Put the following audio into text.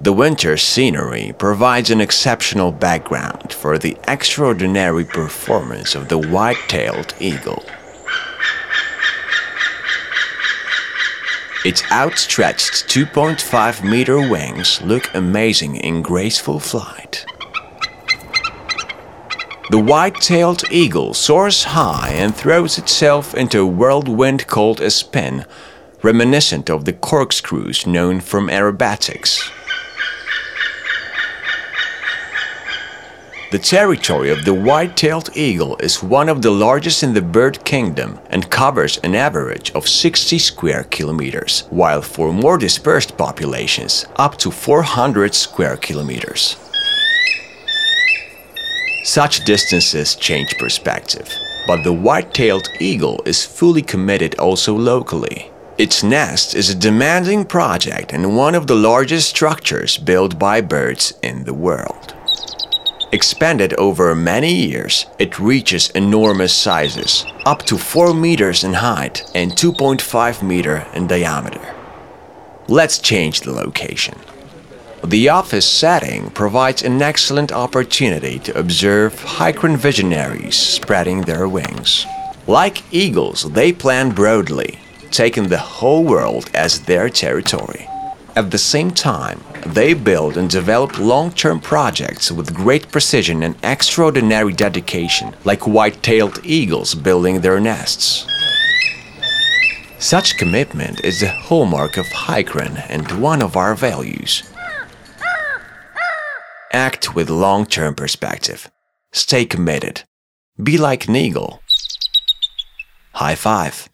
The winter scenery provides an exceptional background for the extraordinary performance of the white-tailed eagle. Its outstretched 2.5 meter wings look amazing in graceful flight. The white-tailed eagle soars high and throws itself into a whirlwind called a spin, reminiscent of the corkscrews known from aerobatics. The territory of the white-tailed eagle is one of the largest in the bird kingdom and covers an average of 60 square kilometers, while for more dispersed populations, up to 400 square kilometers. Such distances change perspective, but the white-tailed eagle is fully committed also locally. Its nest is a demanding project and one of the largest structures built by birds in the world. Expanded over many years, it reaches enormous sizes, up to 4 meters in height and 2.5 meter in diameter. Let's change the location. The office setting provides an excellent opportunity to observe Hicron visionaries spreading their wings. Like eagles, they plan broadly, taking the whole world as their territory. At the same time, they build and develop long term projects with great precision and extraordinary dedication, like white tailed eagles building their nests. Such commitment is the hallmark of Hicron and one of our values. Act with long term perspective. Stay committed. Be like an eagle. High five.